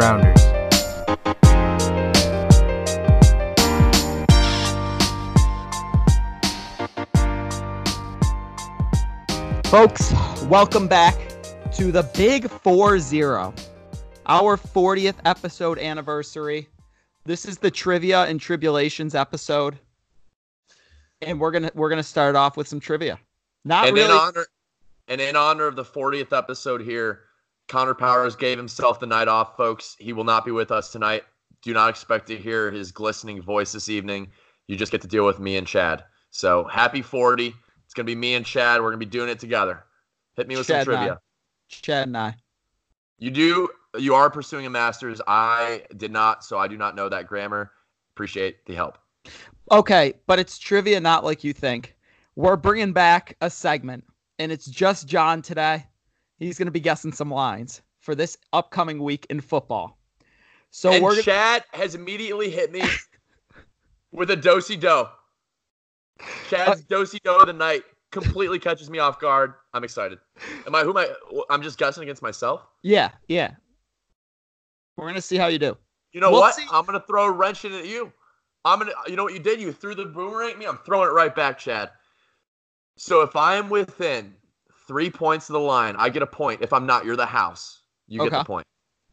Rounders. Folks, welcome back to the Big 4 0, our 40th episode anniversary. This is the Trivia and Tribulations episode. And we're gonna we're gonna start off with some trivia. Not and really in honor and in honor of the 40th episode here, Conor Powers gave himself the night off, folks. He will not be with us tonight. Do not expect to hear his glistening voice this evening. You just get to deal with me and Chad. So happy 40. It's gonna be me and Chad. We're gonna be doing it together. Hit me with Chad some I. trivia. Chad and I. You do you are pursuing a master's. I did not, so I do not know that grammar. Appreciate the help. Okay, but it's trivia not like you think. We're bringing back a segment, and it's just John today. He's going to be guessing some lines for this upcoming week in football. So and we're gonna, Chad has immediately hit me with a dosey do. Chad's uh, dosey do of the night completely catches me off guard. I'm excited. Am I who am I? I'm just guessing against myself. yeah, yeah. We're going to see how you do. You know We'll what? see. I'm gonna throw a wrench in at you. I'm gonna. You know what you did? You threw the boomerang at me. I'm throwing it right back, Chad. So if I am within three points of the line, I get a point. If I'm not, you're the house. You get the point.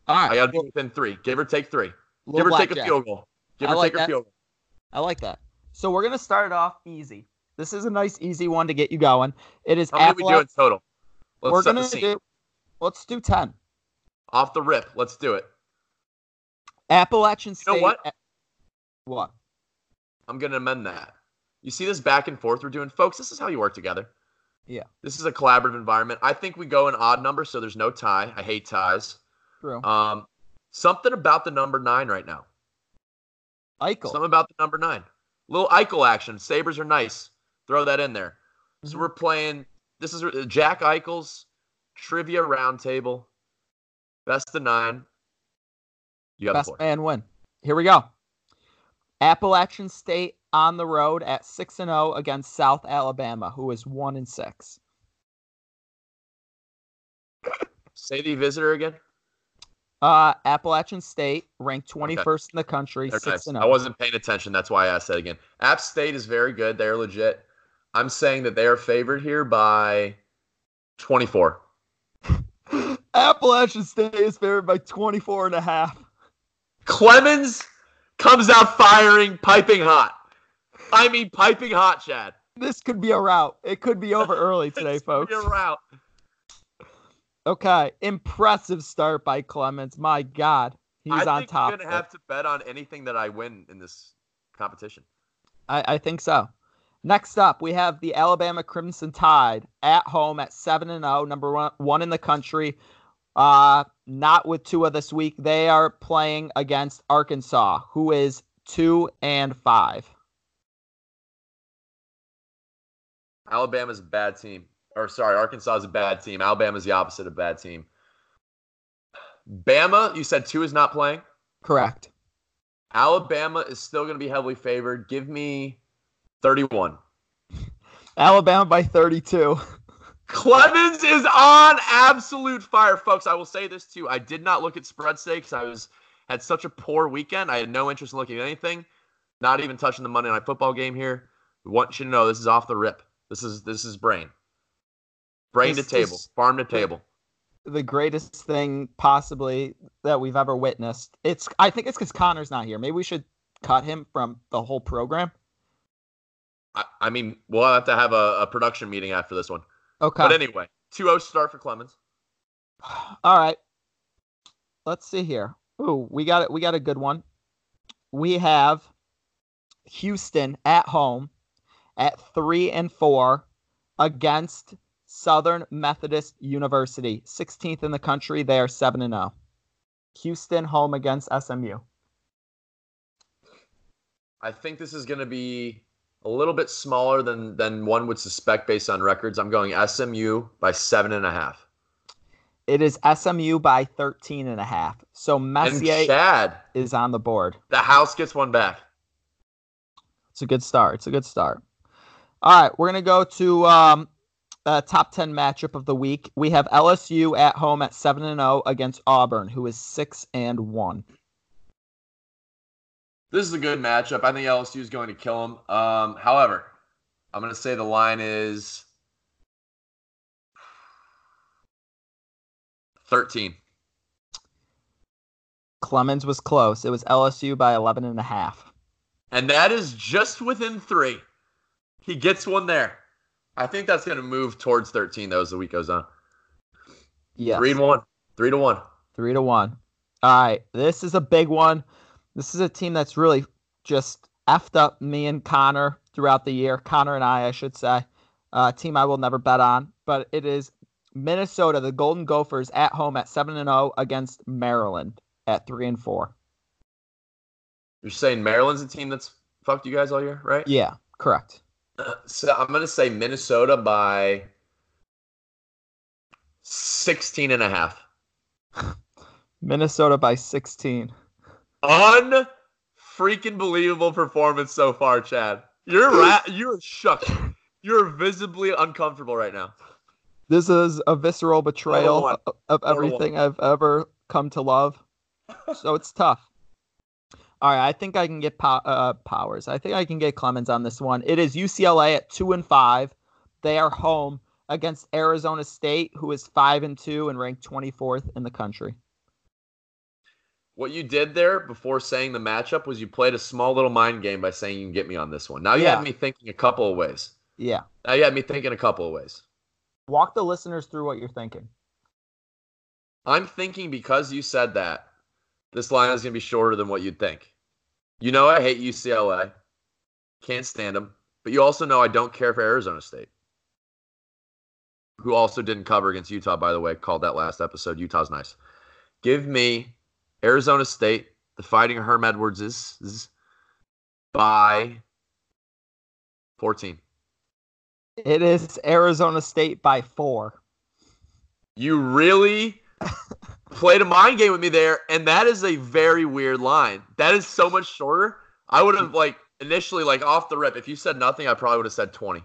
All right. I gotta be within three. Give or take three. little Give or take a blackjack. field goal. Give I or like take a field goal. I like that. So we're going to start it off easy. This is a nice, easy one to get you going. It is How many we doing total? Let's We're gonna do, let's do 10. Off the rip. Let's do it. Appalachian State. know what? What? I'm gonna amend that. You see this back and forth we're doing, folks. This is how you work together. Yeah. This is a collaborative environment. I think we go in odd numbers, so there's no tie. I hate ties. True. Um, something about the number nine right now. Eichel. Something about the number nine. Little Eichel action. Sabres are nice. Throw that in there. So Mhm. we're playing. This is uh, Jack Eichel's trivia roundtable. Best of nine. You got Best man win. Here we go. Appalachian State on the road at 6 and 0 against South Alabama, who is 1 and 6. Say the visitor again. Uh Appalachian State ranked 21st in the country, They're 6 nice. and I wasn't paying attention. That's why I asked that again. App State is very good. They're legit. I'm saying that they are favored here by 24. Appalachian State is favored by 24 and a half. Clemens comes out firing, piping hot. I mean, piping hot, Chad. This could be a rout. It could be over early today, folks. be a rout. Okay, impressive start by Clemens. My God, he's I on think top. you're gonna have to bet on anything that I win in this competition. I, I think so. Next up, we have the Alabama Crimson Tide at home at seven and zero, number one, one in the country. Uh, not with Tua this week. They are playing against Arkansas, who is two and five. Alabama's a bad team. Or sorry, Arkansas is a bad team. Alabama's the opposite of a bad team. Bama, you said Tua is not playing. Correct. Alabama is still going to be heavily favored. Give me 31. Alabama by 32. Clemens is on absolute fire, folks. I will say this too. I did not look at spread stakes. I was had such a poor weekend. I had no interest in looking at anything. Not even touching the Monday night football game here. We want you to know this is off the rip. This is this is brain. Brain This to table. Farm to table. the greatest thing possibly that we've ever witnessed. It's I think it's because Conor's not here. Maybe we should cut him from the whole program. I, I mean, we'll have to have a, a production meeting after this one. Okay. But anyway, 2-0 start for Clemens. All right. Let's see here. Ooh, we got it. We got a good one. We have Houston at home at three and four against Southern Methodist University, 16th in the country. They are seven and zero. Houston home against SMU. I think this is going to be a little bit smaller than than one would suspect based on records. I'm going SMU by seven and a half. It is SMU by 13 and a half. So And Messier Chad, is on the board. the house gets one back. It's a good start. It's a good start. All right, we're gonna go to um, uh, top 10 matchup of the week. We have LSU at home at 7 and 0 against Auburn, who is 6 and 1. This is a good matchup. I think LSU is going to kill them. Um, however, I'm going to say the line is 13. Clemens was close. It was LSU by 11 and a half. And that is just within three. He gets one there. I think that's going to move towards 13, though, as the week goes on. Yeah. Three to one. Three to one. Three to one. All right. This is a big one. This is a team that's really just effed up me and Conor throughout the year. Conor and I, I should say. Uh, team I will never bet on, but it is Minnesota, the Golden Gophers at home at 7 and 0 against Maryland at 3 and 4. You're saying Maryland's a team that's fucked you guys all year, right? Yeah, correct. So I'm going to say Minnesota by 16 and a half. Minnesota by 16. Unfreaking believable performance so far, Chad. You're ra- you're shook. You're visibly uncomfortable right now. This is a visceral betrayal of, of Four to one. everything I've ever come to love. So it's tough. All right, I think I can get pow- uh, powers. I think I can get Clemens on this one. It is UCLA at two and five. They are home against Arizona State, who is five and two and ranked twenty fourth in the country. What you did there before saying the matchup was you played a small little mind game by saying you can get me on this one. Now you Yeah. had me thinking a couple of ways. Yeah, Now you had me thinking a couple of ways. walk the listeners through what you're thinking. I'm thinking because you said that, this line is going to be shorter than what you'd think. You know I hate UCLA. Can't stand them. But you also know I don't care for Arizona State. Who also didn't cover against Utah, by the way. Called that last episode. Utah's nice. Give me Arizona State, the Fighting Herm Edwards is by 14. It is Arizona State by four. You really played a mind game with me there, and that is a very weird line. That is so much shorter. I would have like initially like off the rip. If you said nothing, I probably would have said twenty.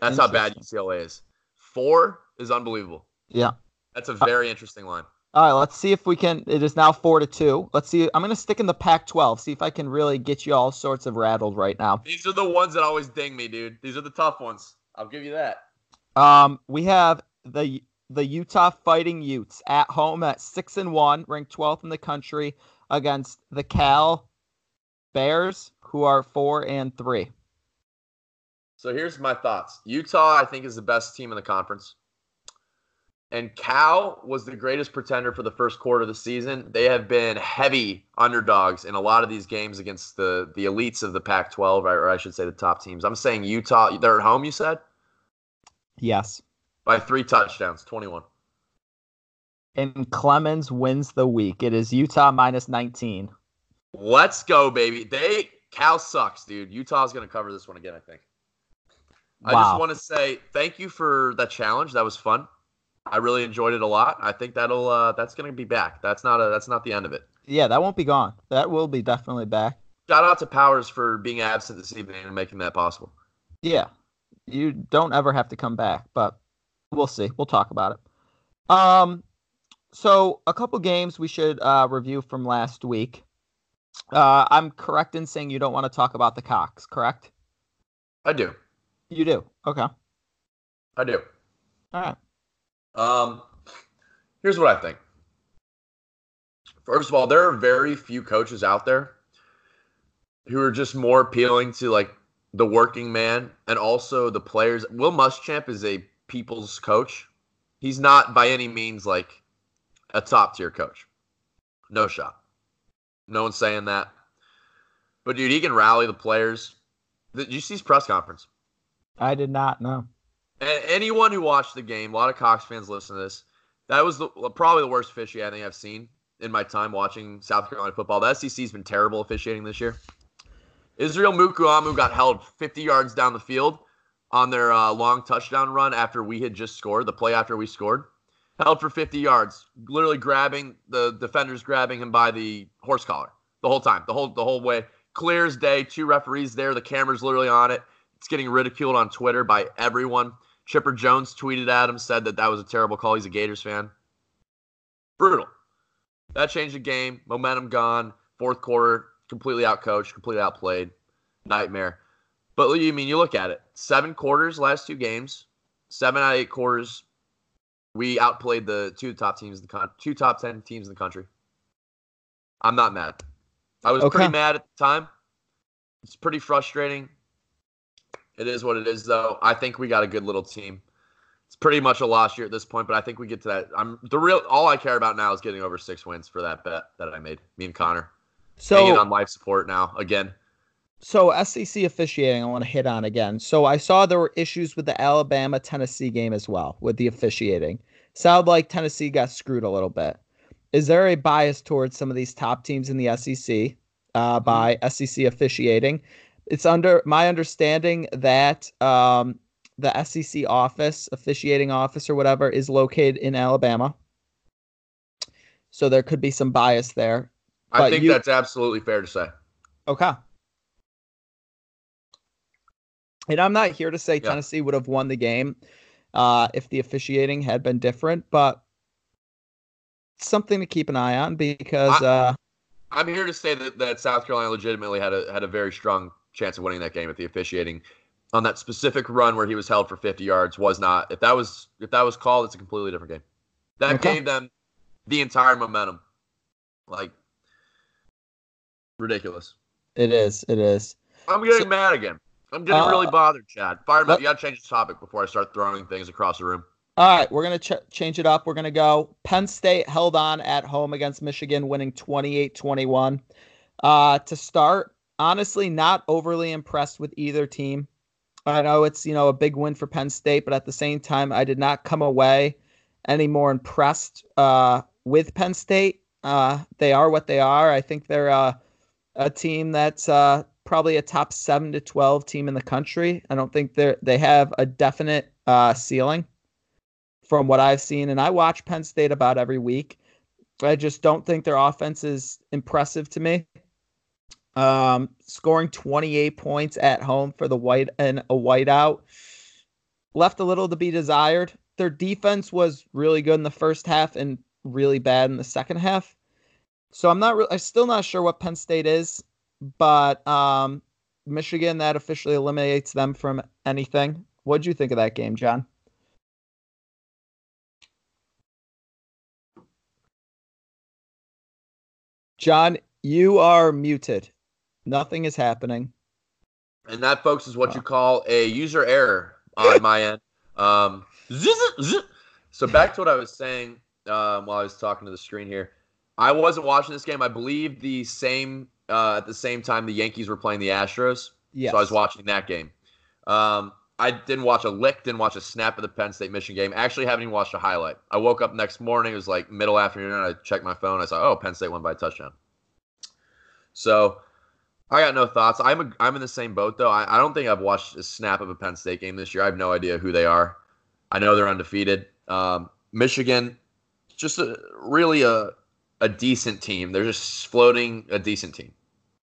That's how bad UCLA is. Four is unbelievable. Yeah. That's a very interesting line. All right, let's see if we can. It is now four to two. Let's see. I'm going to stick in the Pac-12. See if I can really get you all sorts of rattled right now. These are the ones that always ding me, dude. These are the tough ones. I'll give you that. Um, we have the the Utah Fighting Utes at home at six and one, ranked 12th in the country, against the Cal Bears, who are four and three. So here's my thoughts. Utah, I think, is the best team in the conference. And Cal was the greatest pretender for the first quarter of the season. They have been heavy underdogs in a lot of these games against the the elites of the Pac-12, or I should say the top teams. I'm saying Utah. They're at home. You said Yes. By three touchdowns, 21. And Clemens wins the week. It is Utah minus 19. Let's go, baby. They Cal sucks, dude. Utah's going to cover this one again. I think. I just want to say thank you for that challenge. That was fun. I really enjoyed it a lot. I think that'll uh, that's going to be back. That's not a that's not the end of it. Yeah, that won't be gone. That will be definitely back. Shout out to Powers for being absent this evening and making that possible. Yeah. You don't ever have to come back, but we'll see. We'll talk about it. Um so a couple games we should uh review from last week. Uh I'm correct in saying you don't want to talk about the Cocks, correct? I do. You do. Okay. I do. All right. Um, here's what I think. First of all, there are very few coaches out there who are just more appealing to like the working man and also the players. Will Muschamp is a people's coach. He's not by any means like a top tier coach. No shot. No one's saying that. But dude, he can rally the players. Did you see his press conference? I did not know. Anyone who watched the game, a lot of Cocks fans listen to this. That was the, probably the worst officiating I think I've seen in my time watching South Carolina football. The SEC's been terrible officiating this year. Israel Mukuamu got held 50 yards down the field on their uh, long touchdown run after we had just scored, the play after we scored. Held for 50 yards, literally grabbing the defenders, grabbing him by the horse collar the whole time, the whole the whole way. Clear as day. Two referees there. The camera's literally on it. It's getting ridiculed on Twitter by everyone. Chipper Jones tweeted at him, said that that was a terrible call. He's a Gators fan. Brutal. That changed the game. Momentum gone. Fourth quarter, completely outcoached, completely outplayed. Nightmare. But you mean you look at it. Seven quarters, last two games. Seven out of eight quarters, we outplayed the two top teams in the con- two top ten teams in the country. I'm not mad. I was Okay. pretty mad at the time. It's pretty frustrating. It is what it is, though. I think we got a good little team. It's pretty much a lost year at this point, but I think we get to that. I'm the real. All I care about now is getting over six wins for that bet that I made. Me and Conor hanging So on life support now again. So SEC officiating, I want to hit on again. So I saw there were issues with the Alabama Tennessee game as well with the officiating. Sound like Tennessee got screwed a little bit. Is there a bias towards some of these top teams in the SEC uh, by SEC officiating? It's under my understanding that um, the SEC office, officiating office or whatever, is located in Alabama. So there could be some bias there. I think you- that's absolutely fair to say. Okay. And I'm not here to say Yeah. Tennessee would have won the game uh, if the officiating had been different, but something to keep an eye on because I- uh, I'm here to say that, that South Carolina legitimately had a had a very strong chance of winning that game if the officiating on that specific run where he was held for 50 yards was not if that was if that was called it's a completely different game. That Okay. gave them the entire momentum. Like ridiculous. it is, it is. I'm getting So- mad again. I'm getting Uh, really bothered, Chad. Fire let- you got to change the topic before I start throwing things across the room. All right, we're gonna ch- change it up. We're gonna go. Penn State held on at home against Michigan, winning 28-21. Uh, to start, honestly, not overly impressed with either team. I know it's you know a big win for Penn State, but at the same time, I did not come away any more impressed uh, with Penn State. Uh, they are what they are. I think they're uh, a team that's uh, probably a top seven to twelve team in the country. I don't think they they have a definite uh, ceiling from what I've seen, and I watch Penn State about every week. I just don't think their offense is impressive to me. Um, scoring 28 points at home for the white and a whiteout left a little to be desired. Their defense was really good in the first half and really bad in the second half. So I'm not re- I'm still not sure what Penn State is, but um, Michigan that officially eliminates them from anything. What'd you think of that game, John? John, you are muted. Nothing is happening. And that, folks, is what Wow. you call a user error on my end. Um, so back to what I was saying um, while I was talking to the screen here. I wasn't watching this game. I believe the same uh, at the same time the Yankees were playing the Astros. Yes. So I was watching that game. Um, I didn't watch a lick, didn't watch a snap of the Penn State Michigan game. Actually, haven't even watched a highlight. I woke up next morning. It was like middle afternoon. And I checked my phone. I saw, oh, Penn State won by a touchdown. So I got no thoughts. I'm a, I'm in the same boat though. I, I don't think I've watched a snap of a Penn State game this year. I have no idea who they are. I know they're undefeated. Um, Michigan, just a, really a a decent team. They're just floating a decent team.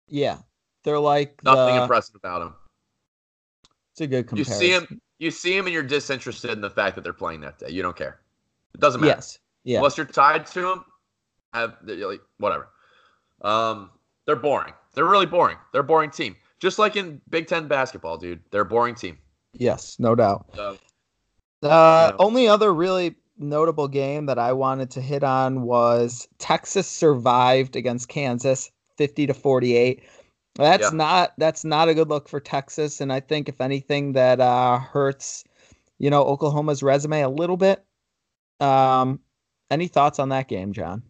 Yeah. They're like Nothing the- impressive about them. It's a good comparison. You see them, you see them, and you're disinterested in the fact that they're playing that day. You don't care. It doesn't matter. Yes. Yeah. Unless you're tied to them, have like whatever. Um, they're boring. They're really boring. They're a boring team. Just like in Big Ten basketball, dude. They're a boring team. Yes, no doubt. So Uh, Yeah. Only other really notable game that I wanted to hit on was Texas survived against Kansas, fifty to forty-eight. That's Yeah. not that's not a good look for Texas, and I think if anything that uh, hurts, you know, Oklahoma's resume a little bit. Um, any thoughts on that game, John?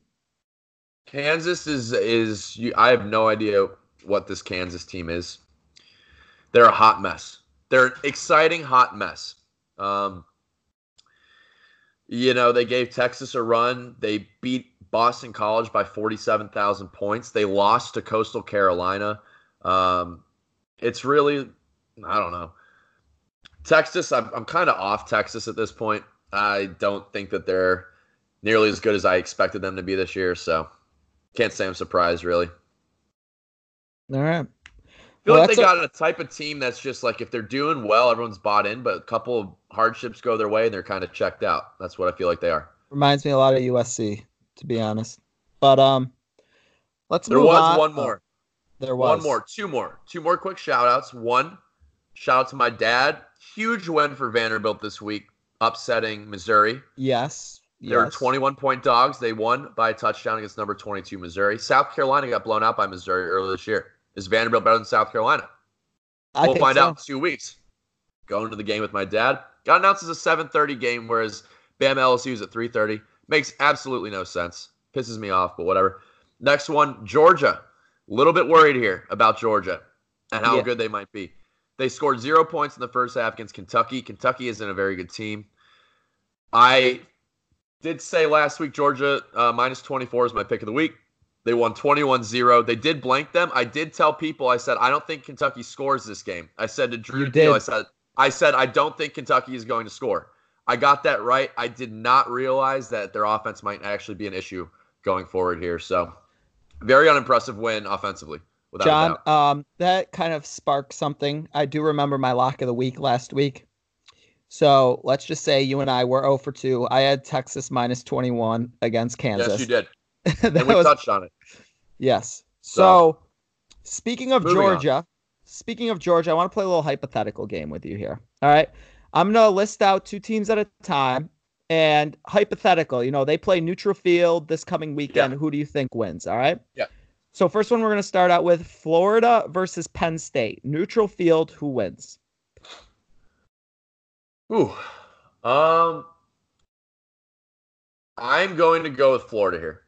Kansas is is you, I have no idea what this Kansas team is. They're a hot mess. They're an exciting hot mess. Um, you know, they gave Texas a run. They beat Boston College by 47,000 points. They lost to Coastal Carolina. Um, it's really, I don't know. Texas, I'm, I'm kind of off Texas at this point. I don't think that they're nearly as good as I expected them to be this year. So can't say I'm surprised, really. All right. I feel Well, like they that's got a type of team that's just like if they're doing well, everyone's bought in, but a couple of hardships go their way and they're kind of checked out. That's what I feel like they are. Reminds me a lot of USC, to be honest. But um, let's There was on. one Oh, more. there was One more, two more, two more quick shout outs. One, shout out to my dad. Huge win for Vanderbilt this week, upsetting Missouri. Yes. They were yes. 21 point dogs. They won by a touchdown against number 22 Missouri. South Carolina got blown out by Missouri earlier this year. Is Vanderbilt better than South Carolina? I we'll find so. out in two weeks. Going to the game with my dad. Got announced as a 7:30 game, whereas Bam LSU is at 3:30. Makes absolutely no sense. Pisses me off, but whatever. Next one, Georgia. A little bit worried here about Georgia and how Yeah. good they might be. They scored zero points in the first half against Kentucky. Kentucky isn't a very good team. I did say last week Georgia uh, minus 24 is my pick of the week. They won 21 0. They did blank them. I did tell people, I said, I don't think Kentucky scores this game. I said to Drew Deal. I said, I said, I don't think Kentucky is going to score. I got that right. I did not realize that their offense might actually be an issue going forward here. So, very unimpressive win offensively. Without John, um, that kind of sparked something. I do remember my lock of the week last week. So let's just say you and I were 0 for 2. I had Texas minus 21 against Kansas. Yes, you did. that And we was touched on it. yes. So- So, speaking of Moving on. Georgia, speaking of Georgia, I want to play a little hypothetical game with you here. All right, I'm gonna list out two teams at a time and hypothetical. You know, they play neutral field this coming weekend. Who do you think wins? All right. Yeah. So first one we're gonna start out with Florida versus Penn State. Neutral field. Who wins? Ooh. Um, I'm going to go with Florida here.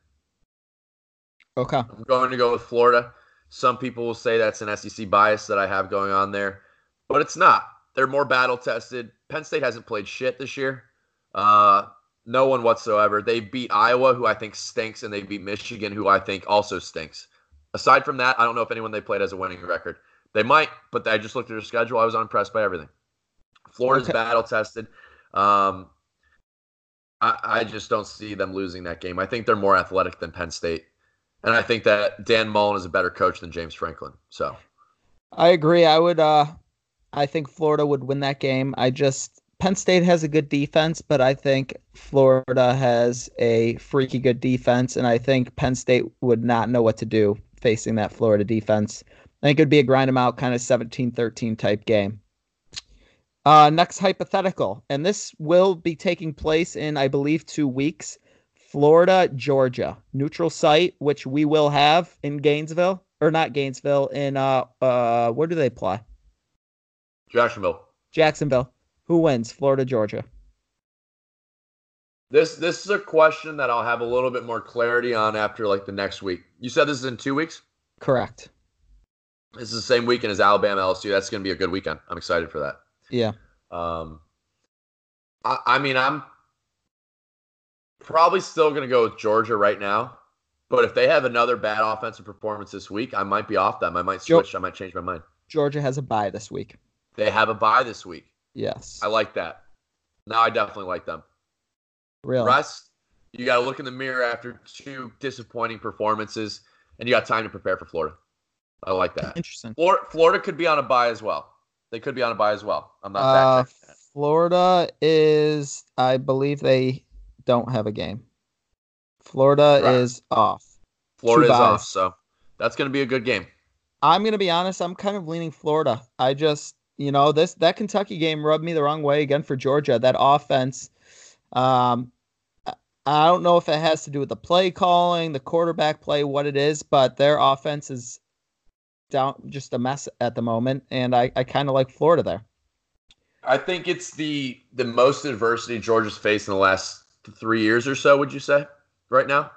Okay. I'm going to go with Florida. Some people will say that's an SEC bias that I have going on there, but it's not. They're more battle tested. Penn State hasn't played shit this year. Uh, no one whatsoever. They beat Iowa, who I think stinks, and they beat Michigan, who I think also stinks. Aside from that, I don't know if anyone they played has a winning record. They might, but I just looked at their schedule. I was unimpressed by everything. Florida's Okay. battle tested. Um, I, I just don't see them losing that game. I think they're more athletic than Penn State. And I think that Dan Mullen is a better coach than James Franklin. So I agree. I would. Uh, I think Florida would win that game. I just Penn State has a good defense, but I think Florida has a freaky good defense, and I think Penn State would not know what to do facing that Florida defense. I think it'd be a grind them out kind of 17-13 type game. Uh, next hypothetical, and this will be taking place in, I believe, two weeks. Florida, Georgia, neutral site, which we will have in Gainesville, or not Gainesville, in uh, uh, where do they play? Jacksonville. Jacksonville. Who wins? Florida, Georgia. This this is a question that I'll have a little bit more clarity on after like the next week. You said this is in two weeks. Correct. This is the same weekend as Alabama LSU. That's going to be a good weekend. I'm excited for that. Yeah. Um, I, I mean, I'm probably still going to go with Georgia right now. But if they have another bad offensive performance this week, I might be off them. I might switch. I might change my mind. Georgia has a bye this week. They have a bye this week. Yes. I like that. Now I definitely like them. Really. Russ, you got to look in the mirror after two disappointing performances, and you got time to prepare for Florida. I like that. Interesting. Florida, Florida could be on a bye as well. They could be on a bye as well. I'm not Uh, that. Florida is, I believe they don't have a game. Florida Right. is off. Florida two is off, so that's going to be a good game. I'm gonna be honest. I'm kind of leaning Florida. I just, you know, this that Kentucky game rubbed me the wrong way again for Georgia. That offense, um, I- don't know if it has to do with the play calling, the quarterback play, what it is, but their offense is down just a mess at the moment, and I, I kind of like Florida there. I think it's the the most adversity Georgia's faced in the last three years or so. Would you say right now?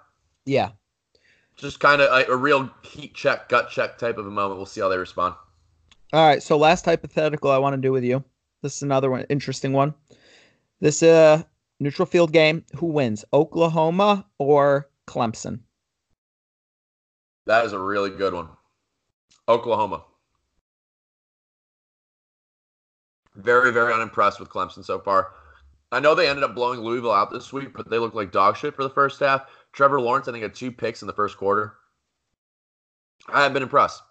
Yeah. Just kind of a, a real heat check, gut check type of a moment. We'll see how they respond. All right. So last hypothetical I want to do with you. This is another one, interesting one. This uh neutral field game. Who wins, Oklahoma or Clemson? That is a really good one. Oklahoma. Very, very unimpressed with Clemson so far. I know they ended up blowing Louisville out this week, but they looked like dog shit for the first half. Trevor Lawrence, I think, had two picks in the first quarter. I haven't been impressed.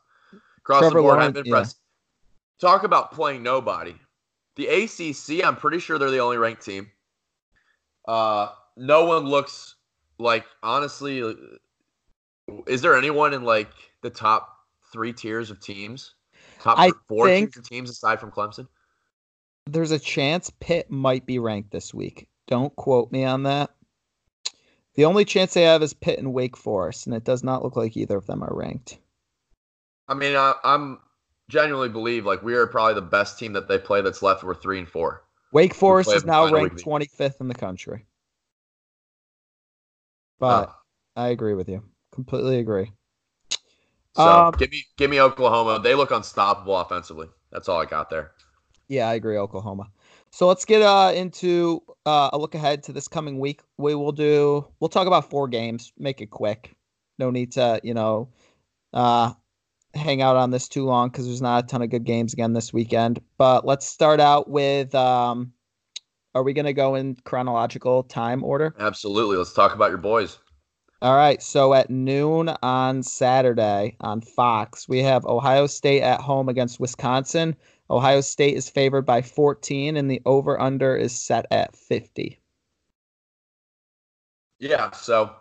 Across Trevor the board, Lawrence, haven't been yeah. impressed. Talk about playing nobody. The ACC, I'm pretty sure they're the only ranked team. Uh, no one looks like honestly. Is there anyone in like the top three tiers of teams? Top I four think- tiers of teams aside from Clemson. There's a chance Pitt might be ranked this week. Don't quote me on that. The only chance they have is Pitt and Wake Forest, and it does not look like either of them are ranked. I mean, I, I'm genuinely believe like we are probably the best team that they play that's left. We're three and four. Wake Forest is now ranked 25th in the country. But Uh, I agree with you. Completely agree. so um, give me give me Oklahoma. They look unstoppable offensively. That's all I got there. Yeah, I agree. Oklahoma. So let's get uh, into uh, a look ahead to this coming week. We will do. We'll talk about four games. Make it quick. No need to, you know, uh, hang out on this too long because there's not a ton of good games again this weekend. But let's start out with. Um, are we going to go in chronological time order? Absolutely. Let's talk about your boys. All right. So at noon on Saturday on Fox, we have Ohio State at home against Wisconsin. Ohio State is favored by 14, and the over under is set at 50. Yeah. So,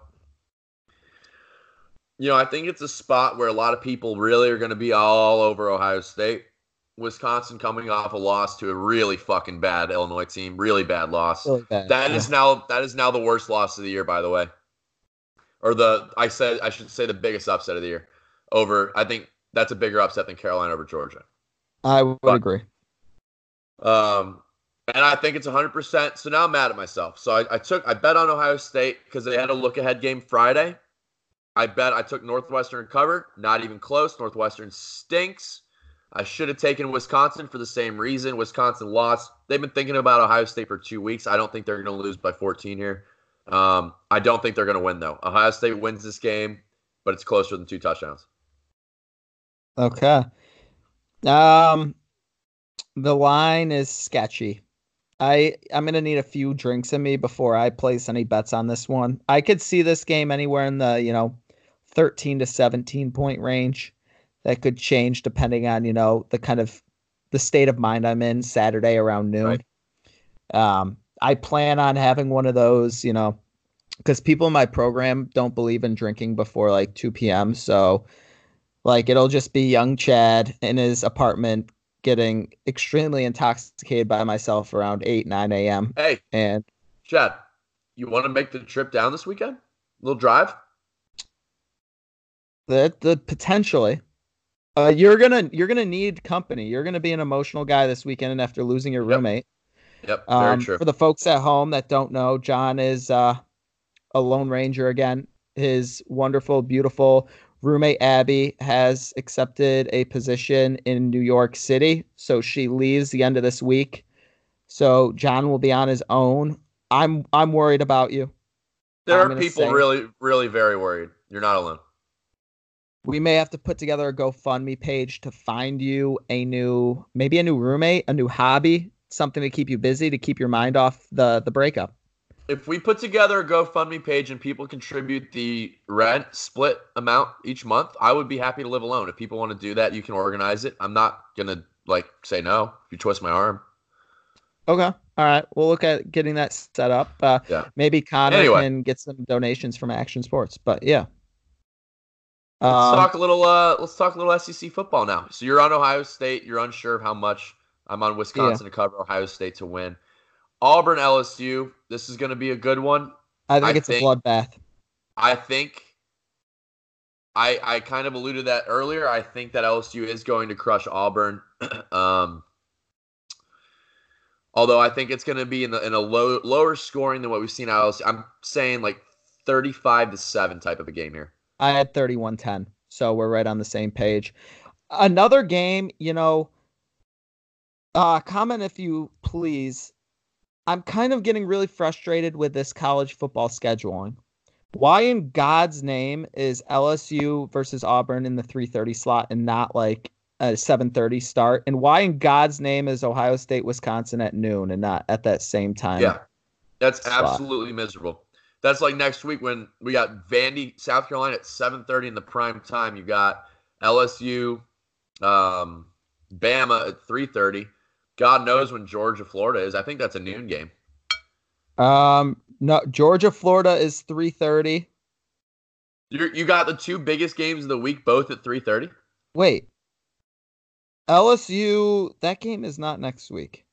you know, I think it's a spot where a lot of people really are going to be all over Ohio State. Wisconsin coming off a loss to a really fucking bad Illinois team, really bad loss. Really bad. That Yeah. is now that is now the worst loss of the year, by the way. Or the I said I should say the biggest upset of the year. Over I think that's a bigger upset than Carolina over Georgia. I would but- agree. Um, and I think it's 100%. So now I'm mad at myself. So I, I took, I bet on Ohio State because they had a look ahead game Friday. I bet I took Northwestern cover. Not even close. Northwestern stinks. I should have taken Wisconsin for the same reason. Wisconsin lost. They've been thinking about Ohio State for two weeks. I don't think they're going to lose by 14 here. Um, I don't think they're going to win, though. Ohio State wins this game, but it's closer than two touchdowns. Okay. Um, the line is sketchy. I I'm gonna need a few drinks in me before I place any bets on this one. I could see this game anywhere in the you know, 13 to 17 point range. That could change depending on you know the kind of the state of mind I'm in Saturday around noon. Right. Um, I plan on having one of those, you know, because people in my program don't believe in drinking before like 2 p.m. So, like, it'll just be young Chad in his apartment getting extremely intoxicated by myself around 8, 9 a.m. Hey, And Chad, you want to make the trip down this weekend? little drive? The, the potentially. Uh, you're gonna you're gonna need company. You're gonna be an emotional guy this weekend and after losing your roommate. Yep, very Um, true. For the folks at home that don't know, John is uh, a Lone Ranger again. His wonderful, beautiful roommate Abby has accepted a position in New York City, so she leaves the end of this week. So John will be on his own. I'm I'm worried about you. There I'm are people say- really, really very worried. You're not alone. We may have to put together a GoFundMe page to find you a new, maybe a new roommate, a new hobby, something to keep you busy, to keep your mind off the the breakup. If we put together a GoFundMe page and people contribute the rent split amount each month, I would be happy to live alone. If people want to do that, you can organize it. I'm not gonna like say no if you twist my arm. Okay. All right. We'll look at getting that set up. Uh, Yeah. Maybe Conor Anyway. can get some donations from Action Sports. But yeah. Let's Um, talk a little. Uh, let's talk a little SEC football now. So you're on Ohio State. You're unsure of how much. I'm on Wisconsin to cover. Ohio State to win. Auburn LSU. This is going to be a good one. I think I it's think- a bloodbath. I think I I kind of alluded that earlier. I think that LSU is going to crush Auburn. um, although I think it's going to be in the in a low lower scoring than what we've seen out LSU. I'm saying like 35 to 7 type of a game here. I had 31 10. So we're right on the same page. Another game, you know, uh, comment if you please. I'm kind of getting really frustrated with this college football scheduling. Why in God's name is LSU versus Auburn in the 3:30 slot and not like a 7:30 start? And why in God's name is Ohio State Wisconsin at noon and not at that same time? Yeah. That's slot. absolutely miserable. That's like next week when we got Vandy, South Carolina at 7:30 in the prime time. You got LSU Um, Bama at 3:30. God knows when Georgia Florida is. I think that's a noon game. Um, no, Georgia, Florida is three thirty. You you got the two biggest games of the week both at 3:30. Wait, LSU. That game is not next week.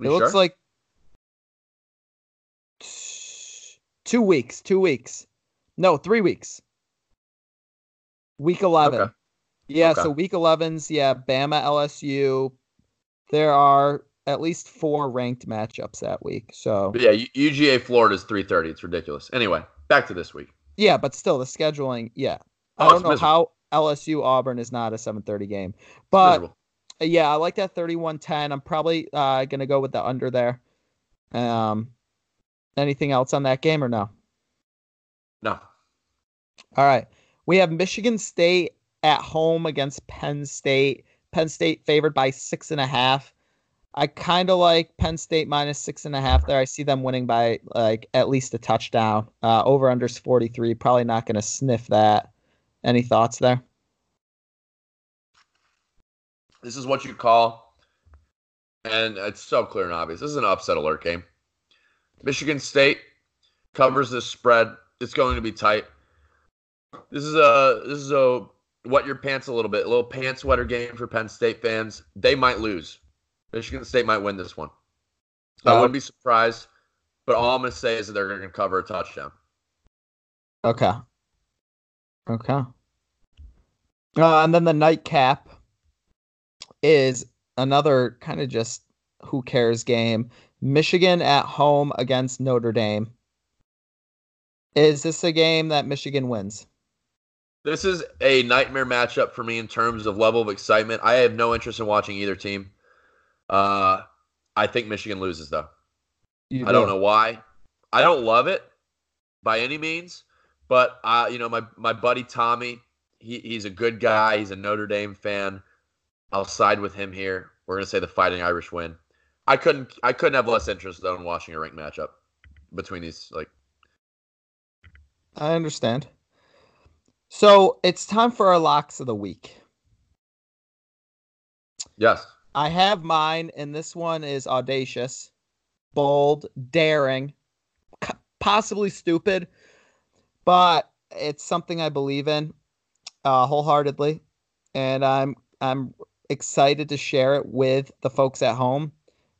You it looks sure? like t- two weeks. Two weeks. No, three weeks. Week eleven. Okay. Yeah, Okay. so week 11's yeah, Bama, LSU. There are at least four ranked matchups that week. So But yeah, UGA Florida is 3:30. It's ridiculous. Anyway, back to this week. yeah, but still the scheduling. Yeah, I Oh, don't know miserable. how LSU Auburn is not a 7:30 game, but Miserable. yeah, I like that 31-10. I'm probably uh, gonna go with the under there. Um, anything else on that game or no? No. All right. We have Michigan State at home against Penn State. Penn State favored by six and a half. I kind of like Penn State minus six and a half there. I see them winning by like at least a touchdown. Uh, over unders 43. Probably not going to sniff that. Any thoughts there? This is what you call, and it's so clear and obvious. This is an upset alert game. Michigan State covers this spread. It's going to be tight. This is a this is a wet your pants a little bit, a little pants wetter game for Penn State fans. They might lose. Michigan State might win this one. I Uh, wouldn't be surprised, but all I'm going to say is that they're going to cover a touchdown. Okay. Okay. Uh, and then the nightcap is another kind of just who cares game. Michigan at home against Notre Dame. Is this a game that Michigan wins? This is a nightmare matchup for me in terms of level of excitement. I have no interest in watching either team. Uh, I think Michigan loses though. You I don't know why. I don't love it by any means, but uh, you know my my buddy Tommy, he, he's a good guy. He's a Notre Dame fan. I'll side with him here. We're gonna say the Fighting Irish win. I couldn't I couldn't have less interest though in watching a ranked matchup between these like I understand. So it's time for our locks of the week. yes. I have mine, and this one is audacious, bold, daring, possibly stupid, but it's something I believe in uh, wholeheartedly, and I'm I'm excited to share it with the folks at home,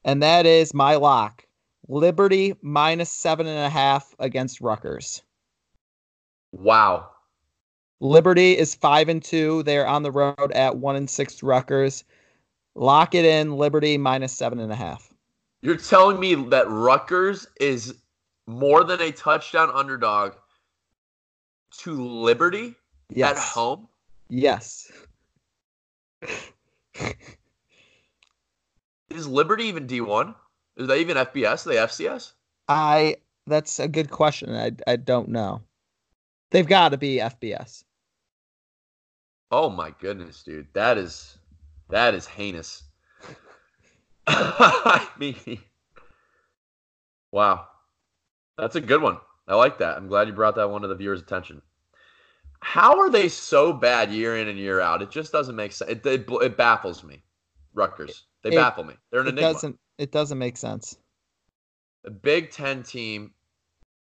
and that is my lock: Liberty minus seven and a half against Rutgers. Wow. Liberty is five and two. They're on the road at one and six Rutgers. Lock it in. Liberty minus seven and a half. You're telling me that Rutgers is more than a touchdown underdog to Liberty Yes. at home? Yes. Is Liberty even D1? Is that even FBS? Are they FCS? I. That's a good question. I I don't know. They've got to be FBS. Oh my goodness, dude. That is that is heinous. I mean Wow. That's a good one. I like that. I'm glad you brought that one to the viewers' attention. How are they so bad year in and year out? It just doesn't make sense. It, it, it baffles me. Rutgers. They It- baffle me. They're an It enigma. doesn't. It doesn't make sense. a Big Ten team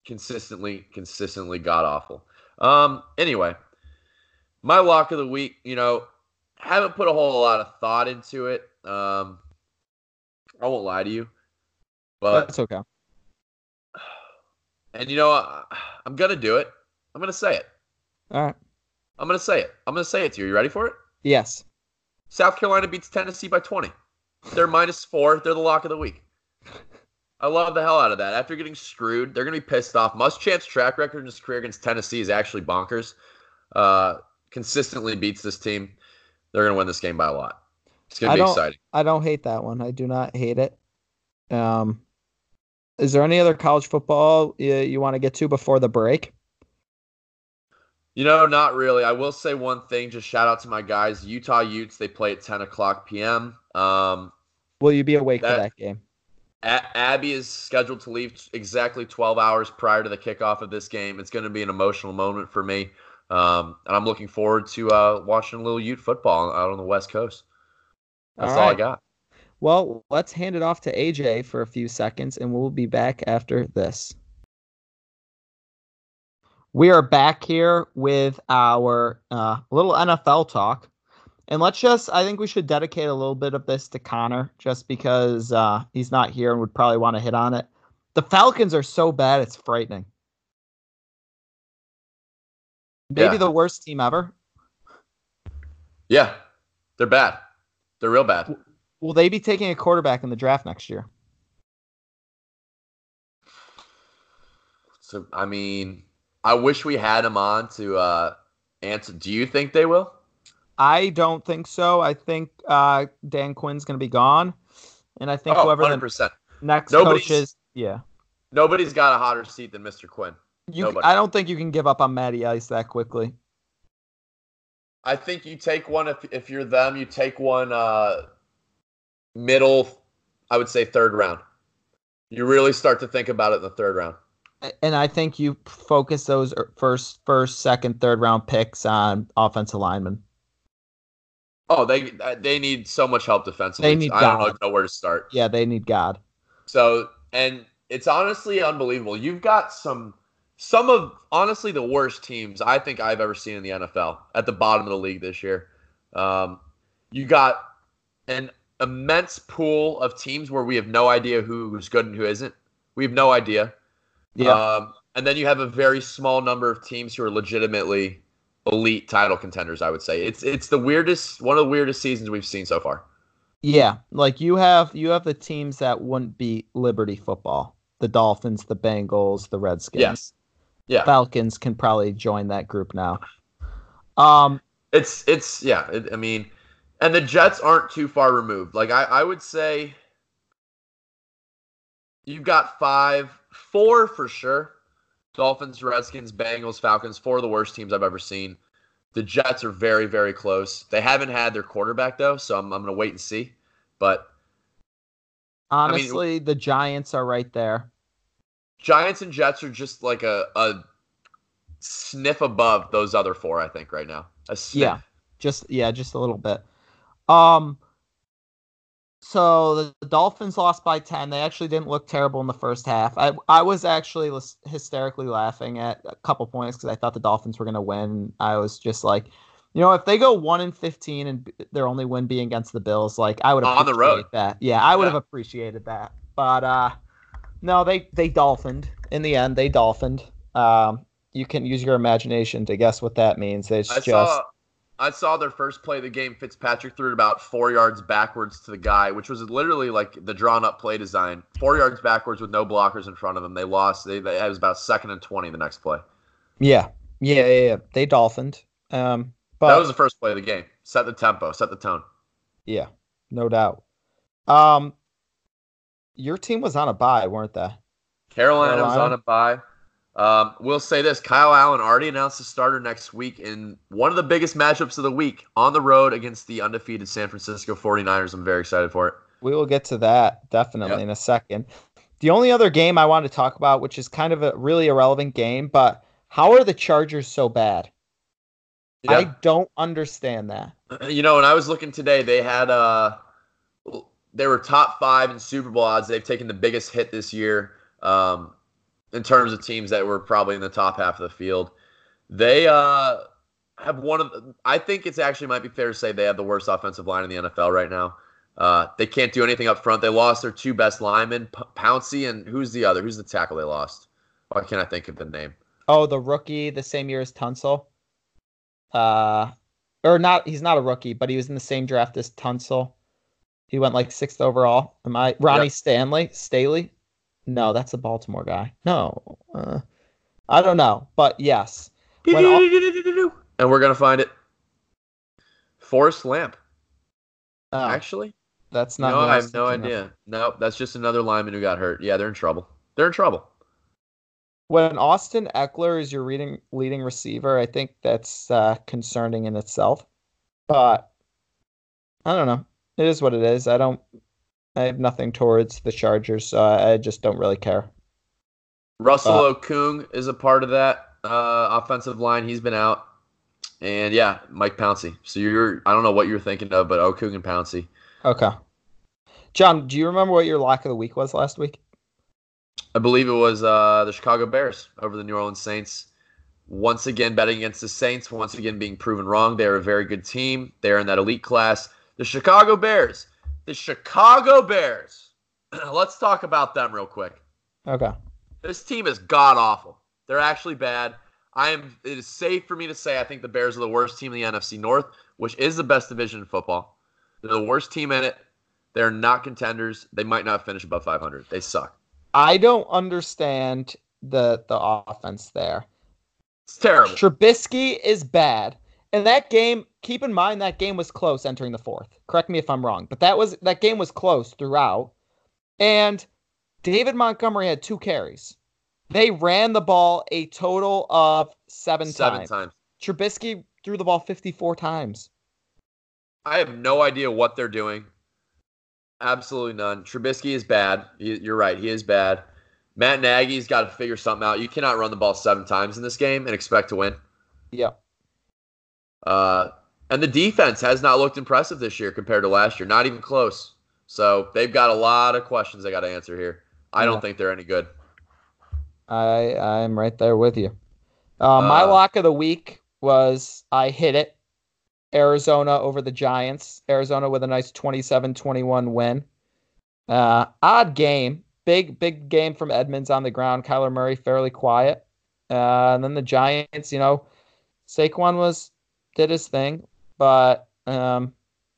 consistently, consistently god awful. Um, anyway, my lock of the week, you know, haven't put a whole lot of thought into it. Um, I won't lie to you, but That's okay. and you know, I, I'm gonna do it. I'm gonna say it. All right. I'm gonna say it. I'm gonna say it to you. You ready for it? Yes. South Carolina beats Tennessee by 20. They're minus four. They're the lock of the week. I love the hell out of that. After getting screwed, they're going to be pissed off. Muschamp's track record in his career against Tennessee is actually bonkers. Uh, consistently beats this team. They're going to win this game by a lot. It's going to be don't- exciting. I don't hate that one. I do not hate it. Um, is there any other college football you, you want to get to before the break? You know, not really. I will say one thing. Just shout out to my guys, Utah Utes. They play at 10 o'clock p.m. Um, Will you be awake for That- that game? A- Abby is scheduled to leave exactly 12 hours prior to the kickoff of this game. It's going to be an emotional moment for me. Um, and I'm looking forward to uh, watching a little Ute football out on the West Coast. That's all, I got. Well, let's hand it off to AJ for a few seconds and we'll be back after this. We are back here with our uh, little NFL talk. And let's just, I think we should dedicate a little bit of this to Conor just because uh, he's not here and would probably want to hit on it. The Falcons are so bad, it's frightening. Maybe Yeah. the worst team ever. Yeah, they're bad. They're real bad. Will they be taking a quarterback in the draft next year? So I mean, I wish we had him on to uh, answer. Do you think they will? I don't think so. I think uh, Dan Quinn's going to be gone, and I think oh, whoever 100 the next Nobody's- coach is, yeah. Nobody's got a hotter seat than Mr. Quinn. You, nobody. I don't think you can give up on Matty Ice that quickly. I think you take one if if you're them. You take one uh, middle. I would say third round. You really start to think about it in the third round. And I think you focus those er- first, first, second, third round picks on offensive linemen. Oh, they they need so much help defensively. They need I don't God. know where to start. Yeah, they need God. So, and it's honestly unbelievable. You've got some some of honestly the worst teams I think I've ever seen in the NFL at the bottom of the league this year. Um, you got an immense pool of teams where we have no idea who's good and who isn't. We have no idea. Yeah, Um, and then you have a very small number of teams who are legitimately elite title contenders. I would say it's it's the weirdest one of the weirdest seasons we've seen so far. yeah. Like you have, you have the teams that wouldn't beat Liberty football. The Dolphins, the Bengals, the Redskins. Yes. Yeah. Falcons can probably join that group now. Um, It's it's yeah. It, I mean, and the Jets aren't too far removed. Like I I would say, you've got five, four for sure. Dolphins, Redskins, Bengals, Falcons, four of the worst teams I've ever seen. The Jets are very very close. They haven't had their quarterback though, so I'm I'm gonna wait and see. But mean- honestly, the Giants are right there. Giants and Jets are just like a a sniff above those other four. I think right now. A sniff. Yeah. Just yeah, just a little bit. Um so the, the Dolphins lost by 10. They actually didn't look terrible in the first half. I I was actually hysterically laughing at a couple points cuz I thought the Dolphins were going to win. I was just like, you know, if they go 1 and 15 and b- their only win being against the Bills, like I would On the road. that. Yeah, I would Yeah. have appreciated that. But uh no, they they dolphined. In the end, they dolphined. Um you can use your imagination to guess what that means. It's I just saw I saw their first play of the game. Fitzpatrick threw it about four yards backwards to the guy, which was literally like the drawn up play design. Four yards backwards with no blockers in front of them. They lost. They, they it was about second and twenty the next play. Yeah, yeah, yeah. yeah. They dolphined. Um, but that was the first play of the game. Set the tempo. Set the tone. yeah, no doubt. Um, your team was on a bye, weren't they? Carolina, was on a bye. Um, we'll say this: Kyle Allen already announced the starter next week in one of the biggest matchups of the week on the road against the undefeated San Francisco 49ers. I'm very excited for it. We will get to that definitely Yep. in a second. The only other game I want to talk about, which is kind of a really irrelevant game, but how are the Chargers so bad? I don't understand that. You know, when I was looking today, they had uh they were top five in Super Bowl odds. They've taken the biggest hit this year um, in terms of teams that were probably in the top half of the field. They uh have one of the, I think it's actually might be fair to say they have the worst offensive line in the NFL right now. Uh, they can't do anything up front. They lost their two best linemen, P- Pouncey and who's the other? Who's the tackle they lost? Why can't I think of the name? Oh, the rookie, the same year as Tunsil. Uh, or not? He's not a rookie, but he was in the same draft as Tunsil. He went like sixth overall. Am I Ronnie Yep. Stanley? Staley? No, that's a Baltimore guy. No, uh, I don't know, but yes. All- and we're gonna find it. Forrest Lamp, Oh, actually. that's not. no, I have no of. idea. No, that's just another lineman who got hurt. Yeah, they're in trouble. They're in trouble. When Austin Ekeler is your leading leading receiver, I think that's uh, concerning in itself. But I don't know. It is what it is. I don't. I have nothing towards the Chargers, so I just don't really care. Russell Uh, Okung is a part of that uh, offensive line. He's been out. And yeah, Mike Pouncey. So you're I don't know what you're thinking of, but Okung and Pouncey. Okay. John, do you remember what your lock of the week was last week? I believe it was uh, the Chicago Bears over the New Orleans Saints. Once again, betting against the Saints. Once again, being proven wrong. They're a very good team. They're in that elite class. The Chicago Bears. The Chicago Bears. Let's talk about them real quick. Okay. This team is god awful. They're actually bad. I am. It is safe for me to say I think the Bears are the worst team in the NFC North, which is the best division in football. They're the worst team in it. They're not contenders. They might not finish above 500. They suck. I don't understand the the offense there. It's terrible. Trubisky is bad. And that game, keep in mind that game was close entering the fourth. Correct me if I'm wrong, but that was that game was close throughout. And David Montgomery had two carries. They ran the ball a total of seven, Seven times. times. Trubisky threw the ball 54 times. I have no idea what they're doing. Absolutely none. Trubisky is bad. He- You're right. He is bad. Matt Nagy's got to figure something out. You cannot run the ball seven times in this game and expect to win. Yep. Uh, and the defense has not looked impressive this year compared to last year. Not even close. So they've got a lot of questions they got to answer here. I don't think they're any good. I I'm right there with you. Uh, my Uh, lock of the week was I hit it. Arizona over the Giants. Arizona with a nice 27-21 win. Uh, odd game. Big big game from Edmonds on the ground. Kyler Murray fairly quiet. Uh, and then the Giants, you know, Saquon was did his thing, but um,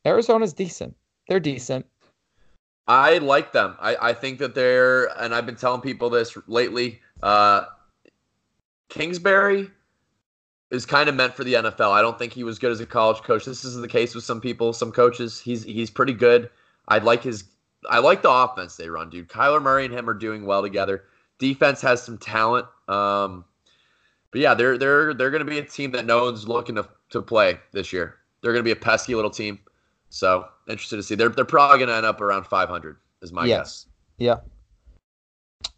Arizona's decent. They're decent. I like them. I, I think that they're, and I've been telling people this lately. Uh, Kingsbury is kind of meant for the NFL. I don't think he was good as a college coach. This is the case with some people, some coaches. He's he's pretty good. I like his. I like the offense they run, dude. Kyler Murray and him are doing well together. Defense has some talent. Um, but yeah, they're they're they're going to be a team that no one's looking to to play this year. They're going to be a pesky little team. So interested to see. They're they're probably going to end up around 500. Is my Yes. guess. Yeah.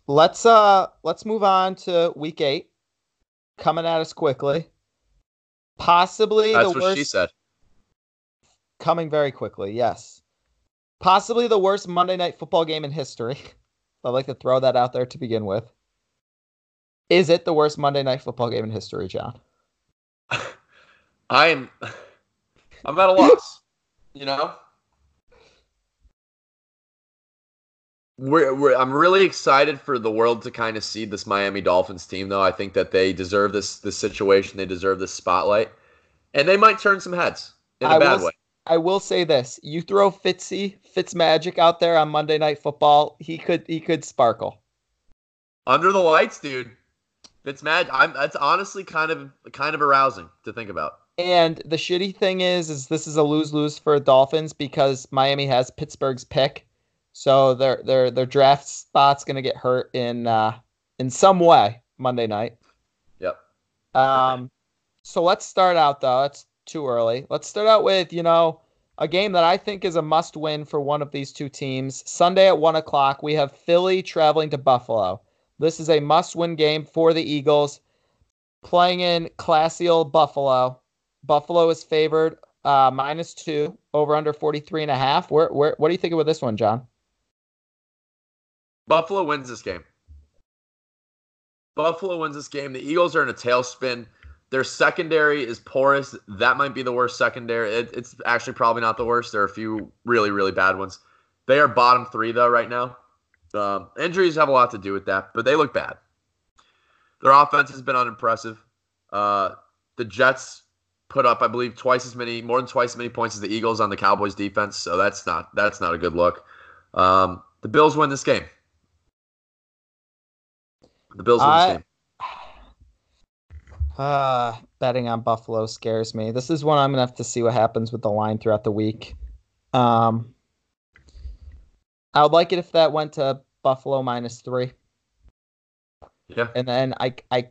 Let's uh let's move on to week eight. Coming at us quickly. Possibly That's the what worst she said. coming very quickly, yes. Possibly the worst Monday night football game in history. I'd like to throw that out there to begin with. Is it the worst Monday night football game in history, John? I am. I'm at a loss. You know. We're, we're, I'm really excited for the world to kind of see this Miami Dolphins team, though. I think that they deserve this this situation. They deserve this spotlight, and they might turn some heads in a I bad will- way. I will say this. You throw Fitzy, Fitzmagic out there on Monday night football, he could he could sparkle. Under the lights, dude. It's mad. I'm. That's honestly kind of kind of arousing to think about. And the shitty thing is, is this is a lose lose for Dolphins because Miami has Pittsburgh's pick, so their their their draft spot's gonna get hurt in uh, in some way Monday night. Yep. Um, so let's start out though. It's too early. Let's start out with you know a game that I think is a must win for one of these two teams. Sunday at one o'clock, we have Philly traveling to Buffalo. This is a must win game for the Eagles, playing in classy old Buffalo. Buffalo is favored uh, minus two over under 43 and a half. Where, where, what do you think about this one, John? Buffalo wins this game. Buffalo wins this game. The Eagles are in a tailspin. Their secondary is porous. That might be the worst secondary. It, it's actually probably not the worst. There are a few really, really bad ones. They are bottom three, though, right now. Um, injuries have a lot to do with that, but they look bad. Their offense has been unimpressive. Uh, the Jets put up, I believe, twice as many, more than twice as many points as the Eagles on the Cowboys defense. So that's not that's not a good look. Um, the Bills win this game. The Bills win I- this game. Uh, betting on Buffalo scares me. This is one I'm gonna have to see what happens with the line throughout the week. Um, I would like it if that went to Buffalo minus three, Yeah. and then I I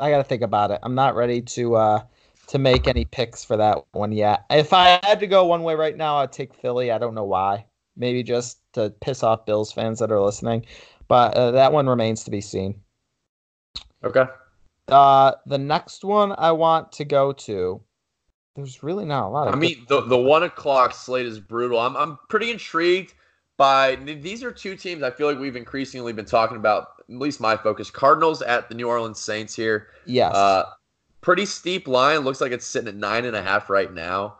I gotta think about it. I'm not ready to uh to make any picks for that one yet. If I had to go one way right now, I'd take Philly. I don't know why. Maybe just to piss off Bills fans that are listening, but uh, that one remains to be seen. Okay. Uh, the next one I want to go to. There's really not a lot. Of I mean, the the one o'clock slate is brutal. I'm I'm pretty intrigued by these are two teams I feel like we've increasingly been talking about. At least my focus: Cardinals at the New Orleans Saints here. yes. Uh, pretty steep line. Looks like it's sitting at nine and a half right now.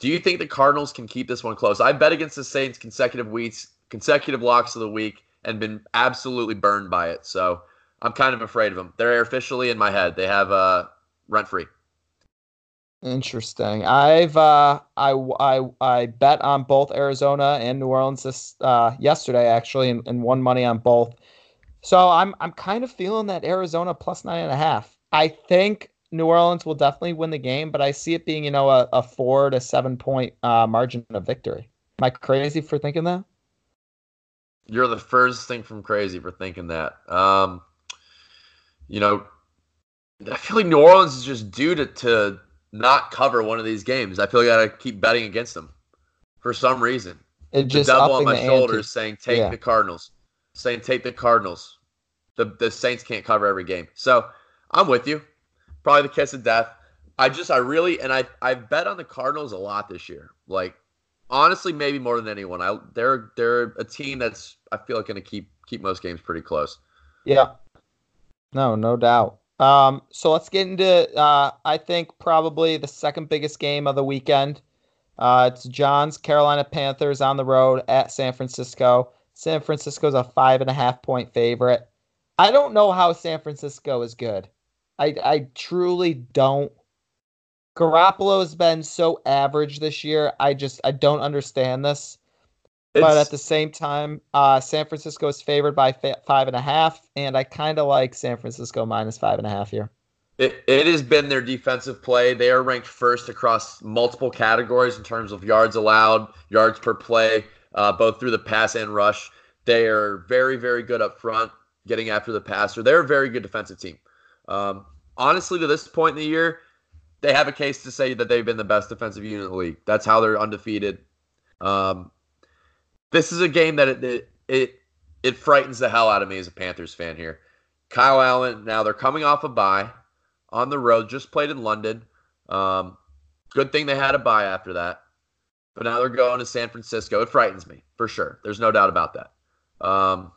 Do you think the Cardinals can keep this one close? I bet against the Saints consecutive weeks, consecutive locks of the week, and been absolutely burned by it. So I'm kind of afraid of them. They're officially in my head. They have uh, rent free. Interesting. I've uh, I I I bet on both Arizona and New Orleans this uh, yesterday actually, and, and won money on both. So I'm I'm kind of feeling that Arizona plus nine and a half. I think New Orleans will definitely win the game, but I see it being you know a, a four to seven point uh, margin of victory. Am I crazy for thinking that? You're the first thing from crazy for thinking that. Um, you know, I feel like New Orleans is just due to, to not cover one of these games. I feel like I gotta keep betting against them for some reason. It The just devil on my shoulders ante. saying take Yeah. the Cardinals, saying take the Cardinals. The the Saints can't cover every game, so I'm with you. Probably the kiss of death. I just I really and I I bet on the Cardinals a lot this year. Like honestly, maybe more than anyone. I they're they're a team that's I feel like going to keep keep most games pretty close. Yeah. No, no doubt. Um, so let's get into uh, I think probably the second biggest game of the weekend. Uh, it's John's Carolina Panthers on the road at San Francisco. San Francisco's a five and a half point favorite. I don't know how San Francisco is good. I I truly don't. Garoppolo has been so average this year. I just I don't understand this but at the same time, uh, San Francisco is favored by fa- five and a half, and I kind of like San Francisco minus five and a half here. It, it has been their defensive play. They are ranked first across multiple categories in terms of yards allowed, yards per play, uh, both through the pass and rush. They are very, very good up front, getting after the passer. They're a very good defensive team. Um, honestly, to this point in the year, they have a case to say that they've been the best defensive unit in the league. That's how they're undefeated. Um, this is a game that it, it it it frightens the hell out of me as a Panthers fan here. Kyle Allen. Now they're coming off a bye on the road. Just played in London. Um, good thing they had a bye after that. But now they're going to San Francisco. It frightens me for sure. There's no doubt about that. Um,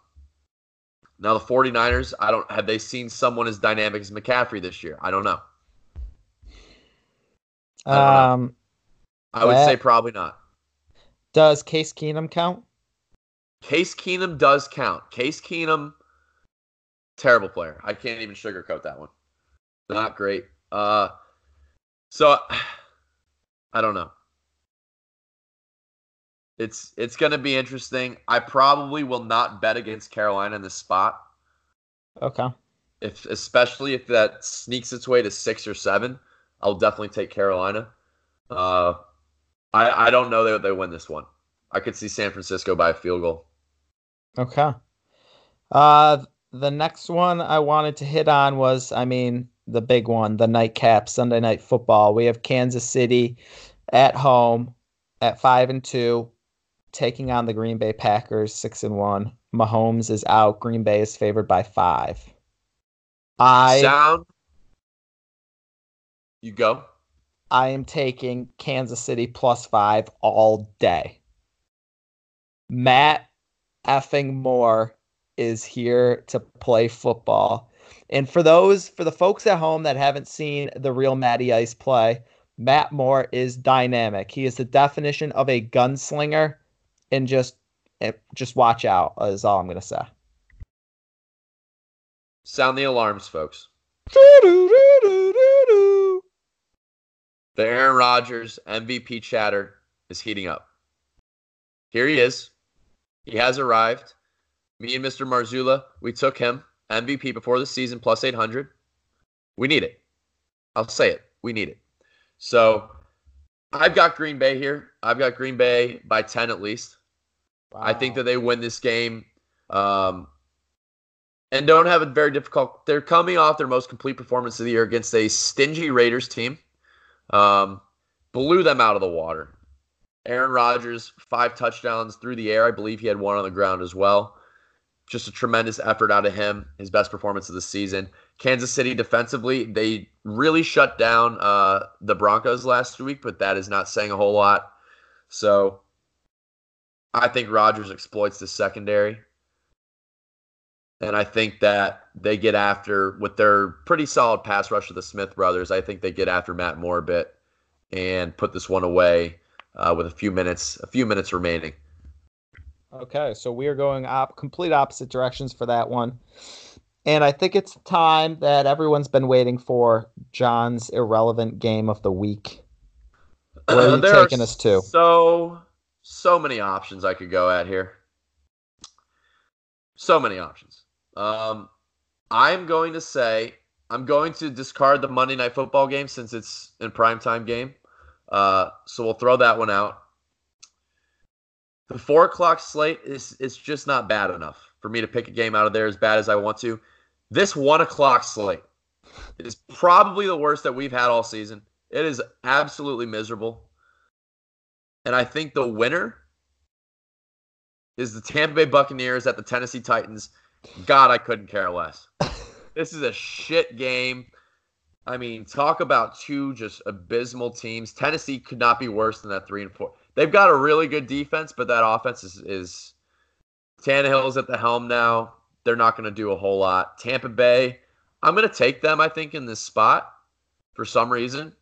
now the 49ers, I don't have they seen someone as dynamic as McCaffrey this year? I don't know. I don't know. Um, I would That- say probably not. Does Case Keenum count? Case Keenum does count. Case Keenum, terrible player. I can't even sugarcoat that one. Not great. Uh, so I don't know. It's it's gonna be interesting. I probably will not bet against Carolina in this spot, Okay. if especially if that sneaks its way to six or seven. I'll definitely take Carolina. Uh, I I don't know that they win this one. I could see San Francisco by a field goal. Okay. Uh, the next one I wanted to hit on was, I mean, the big one, the nightcap Sunday night football. We have Kansas City at home at five and two, taking on the Green Bay Packers six and one. Mahomes is out. Green Bay is favored by five. I Sound. You go. I am taking Kansas City plus five all day. Matt effing Moore is here to play football. And for those, for the folks at home that haven't seen the real Matty Ice play, Matt Moore is dynamic. He is the definition of a gunslinger, and just, eh, just watch out. Is all I'm gonna say. Sound the alarms, folks. The Aaron Rodgers MVP chatter is heating up. Here he is. He has arrived. Me and Mr. Marzula, we took him MVP before the season plus 800. We need it. I'll say it. We need it. So I've got Green Bay here. I've got Green Bay by 10 at least. I think that they win this game um, and don't have a very difficult. They're coming off their most complete performance of the year against a stingy Raiders team. Um, blew them out of the water. Aaron Rodgers, five touchdowns through the air. I believe he had one on the ground as well. just a tremendous effort out of him. His best performance of the season. Kansas City defensively, they really shut down uh, the Broncos last week, but that is not saying a whole lot. So I think Rodgers exploits the secondary. And I think that they get after with their pretty solid pass rush of the Smith brothers. I think they get after Matt Moore a bit and put this one away uh, with a few minutes, a few minutes remaining. Okay, so we are going op- complete opposite directions for that one. And I think it's time that everyone's been waiting for John's irrelevant game of the week. Where are you taking us to? So, so many options I could go at here. So many options. Um, I'm going to say I'm going to discard the Monday Night Football game since it's in primetime game. Uh, so we'll throw that one out. The four o'clock slate is is just not bad enough for me to pick a game out of there as bad as I want to. This one o'clock slate is probably the worst that we've had all season. It is absolutely miserable. And I think the winner is the Tampa Bay Buccaneers at the Tennessee Titans. God, I couldn't care less. this is a shit game. I mean, talk about two just abysmal teams. Tennessee could not be worse than that three and four. They've got a really good defense, but that offense is, is Tannehill's at the helm now. They're not going to do a whole lot. Tampa Bay, I'm going to take them, I think, in this spot for some reason.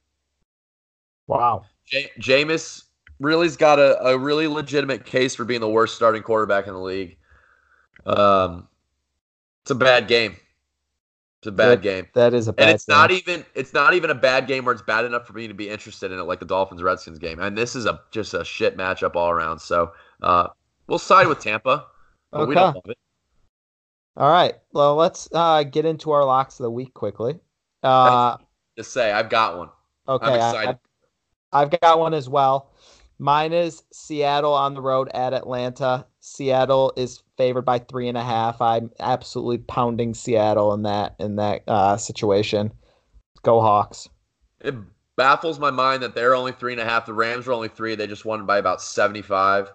Wow. J- Jameis really's got a, a really legitimate case for being the worst starting quarterback in the league. Um, it's a bad game. It's a bad That- game, That is a bad and it's not even it's not even a bad game where it's bad enough for me to be interested in it, like the Dolphins Redskins game. And this is a just a shit matchup all around. So uh, we'll side with Tampa, but we don't Okay. love it. All right. Well, let's uh, get into our locks of the week quickly. Uh, Just say I've got one. okay. I'm I- excited. I've got one as well. Mine is Seattle on the road at Atlanta. Seattle is favored by three and a half. I'm absolutely pounding Seattle in that in that uh, situation. Go Hawks. It baffles my mind that they're only three and a half. The Rams were only three. They just won by about 75.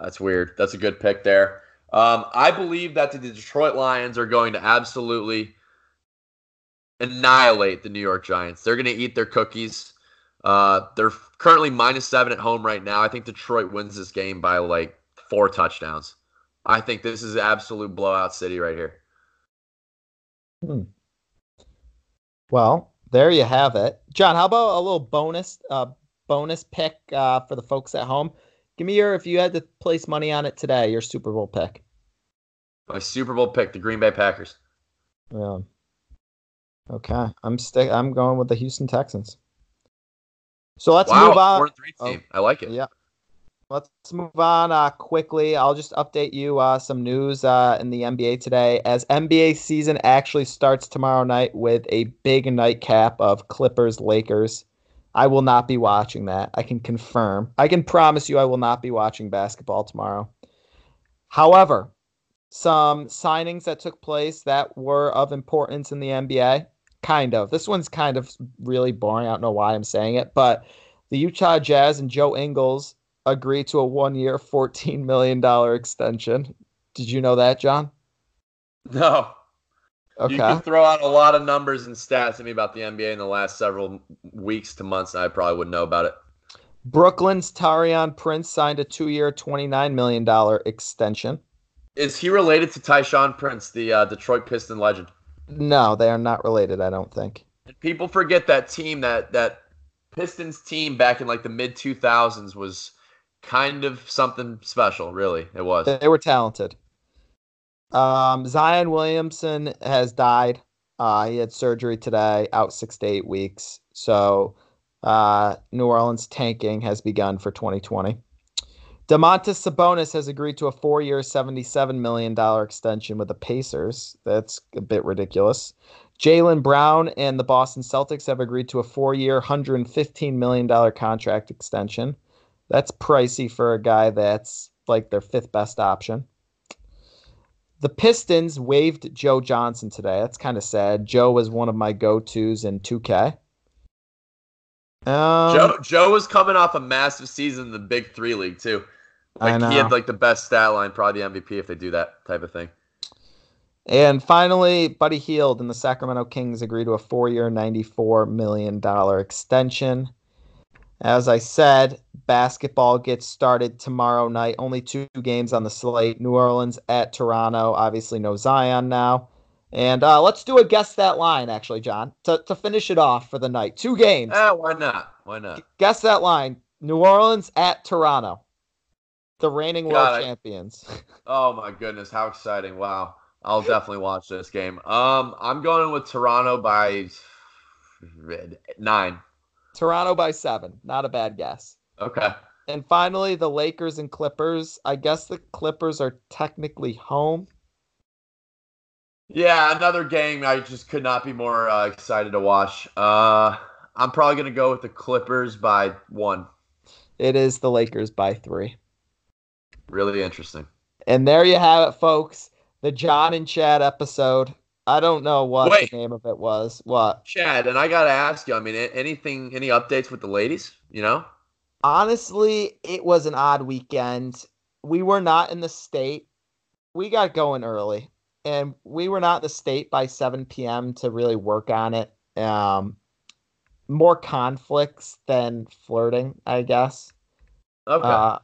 That's weird. That's a good pick there. Um, I believe that the Detroit Lions are going to absolutely annihilate the New York Giants. They're going to eat their cookies. Uh, they're currently minus seven at home right now. I think Detroit wins this game by like four touchdowns. I think this is an absolute blowout city right here. Hmm. Well, there you have it, John. How about a little bonus uh, bonus pick uh, for the folks at home? Give me your if you had to place money on it today, your Super Bowl pick. My Super Bowl pick, the Green Bay Packers. Yeah. Okay, I'm stick. I'm going with the Houston Texans. So let's wow, move on. four three Oh, team. I like it. Yeah. Let's move on uh, quickly. I'll just update you uh, some news uh, in the NBA today as NBA season actually starts tomorrow night with a big nightcap of Clippers Lakers. I will not be watching that. I can confirm. I can promise you I will not be watching basketball tomorrow. However, some signings that took place that were of importance in the NBA. Kind of. This one's kind of really boring. I don't know why I'm saying it, but the Utah Jazz and Joe Ingles agreed to a one year, $14 million extension. Did you know that, John? No. Okay. You can throw out a lot of numbers and stats to me about the NBA in the last several weeks to months, and I probably wouldn't know about it. Brooklyn's Taurean Prince signed a two year, $29 million extension. Is he related to Tayshaun Prince, the uh, Detroit Piston legend? No, they are not related, I don't think. People forget that team that that Pistons team back in like the mid 2000s was kind of something special. Really, it was. They were talented. Um, Zion Williamson has died. Uh, he had surgery today, out six to eight weeks. So uh, New Orleans tanking has begun for 2020. Domantas Sabonis has agreed to a four-year, $77 million extension with the Pacers. That's a bit ridiculous. Jaylen Brown and the Boston Celtics have agreed to a four-year, $115 million contract extension. That's pricey for a guy that's like their fifth best option. The Pistons waived Joe Johnson today. That's kind of sad. Joe was one of my go-tos in 2K. Um, Joe Joe was coming off a massive season in the Big Three league too. I Like he had like the best stat line, probably the MVP if they do that type of thing. And finally, Buddy Hield and the Sacramento Kings agree to a four-year, $94 million extension. As I said, basketball gets started tomorrow night. Only two games on the slate. New Orleans at Toronto. Obviously, no Zion now. And uh, let's do a guess that line, actually, John, to, to finish it off for the night. Two games. Eh, why not? Why not? Guess that line. New Orleans at Toronto. The reigning Got world it. champions. Oh my goodness, how exciting! Wow, I'll definitely watch this game. Um, I'm going with Toronto by nine. Toronto by seven. Not a bad guess. Okay. And finally, the Lakers and Clippers. I guess the Clippers are technically home. Yeah, another game I just could not be more uh, excited to watch. Uh, I'm probably gonna go with the Clippers by one. It is the Lakers by three. Really interesting. And there you have it, folks. The John and Chad episode. I don't know what Wait. the name of it was. What? Chad, and I gotta ask you. I mean, anything, any updates with the ladies? You know? Honestly, it was an odd weekend. We were not in the state. We got going early, and we were not in the state by 7 p.m. to really work on it. Um, more conflicts than flirting, I guess. Okay. Uh,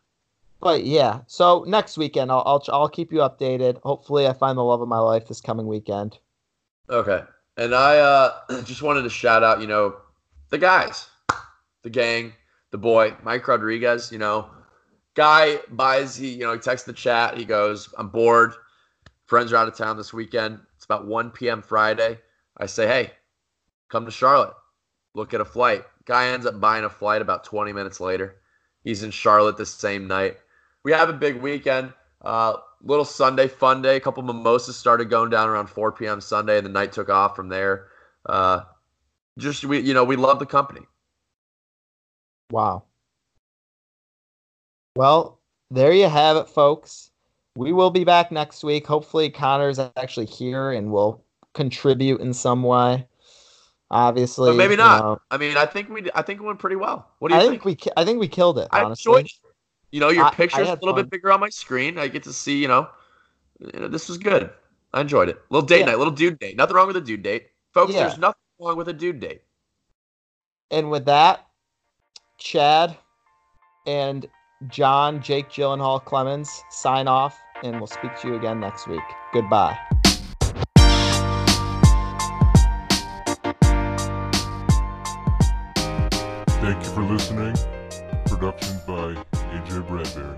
but yeah, so next weekend I'll, I'll I'll keep you updated. Hopefully, I find the love of my life this coming weekend. Okay. And I uh, just wanted to shout out, you know, the guys, the gang, the boy, Mike Rodriguez, you know, guy buys, he, you know, he texts the chat. He goes, I'm bored. Friends are out of town this weekend. It's about 1 p.m. Friday. I say, hey, come to Charlotte. Look at a flight. Guy ends up buying a flight about 20 minutes later. He's in Charlotte the same night. We have a big weekend. Uh, little Sunday fun day. A couple mimosas started going down around 4 p.m. Sunday, and the night took off from there. Uh, just we, you know, we love the company. Wow. Well, there you have it, folks. We will be back next week. Hopefully, Conor's actually here and will contribute in some way. Obviously, But maybe you not. know, I mean, I think we, I think it went pretty well. What do you I think? think we, I think we killed it. I honestly, enjoyed. it. You know, your I- I picture's a little fun. bit bigger on my screen. I get to see. You know, you know, this was good. I enjoyed it. Little date Yeah. night, little dude date. Nothing wrong with a dude date, folks. Yeah. There's nothing wrong with a dude date. and with that, Chad and John, Jake Gyllenhaal Clemens sign off, and we'll speak to you again next week. Goodbye. Thank you for listening. Production by AJ Bradbury.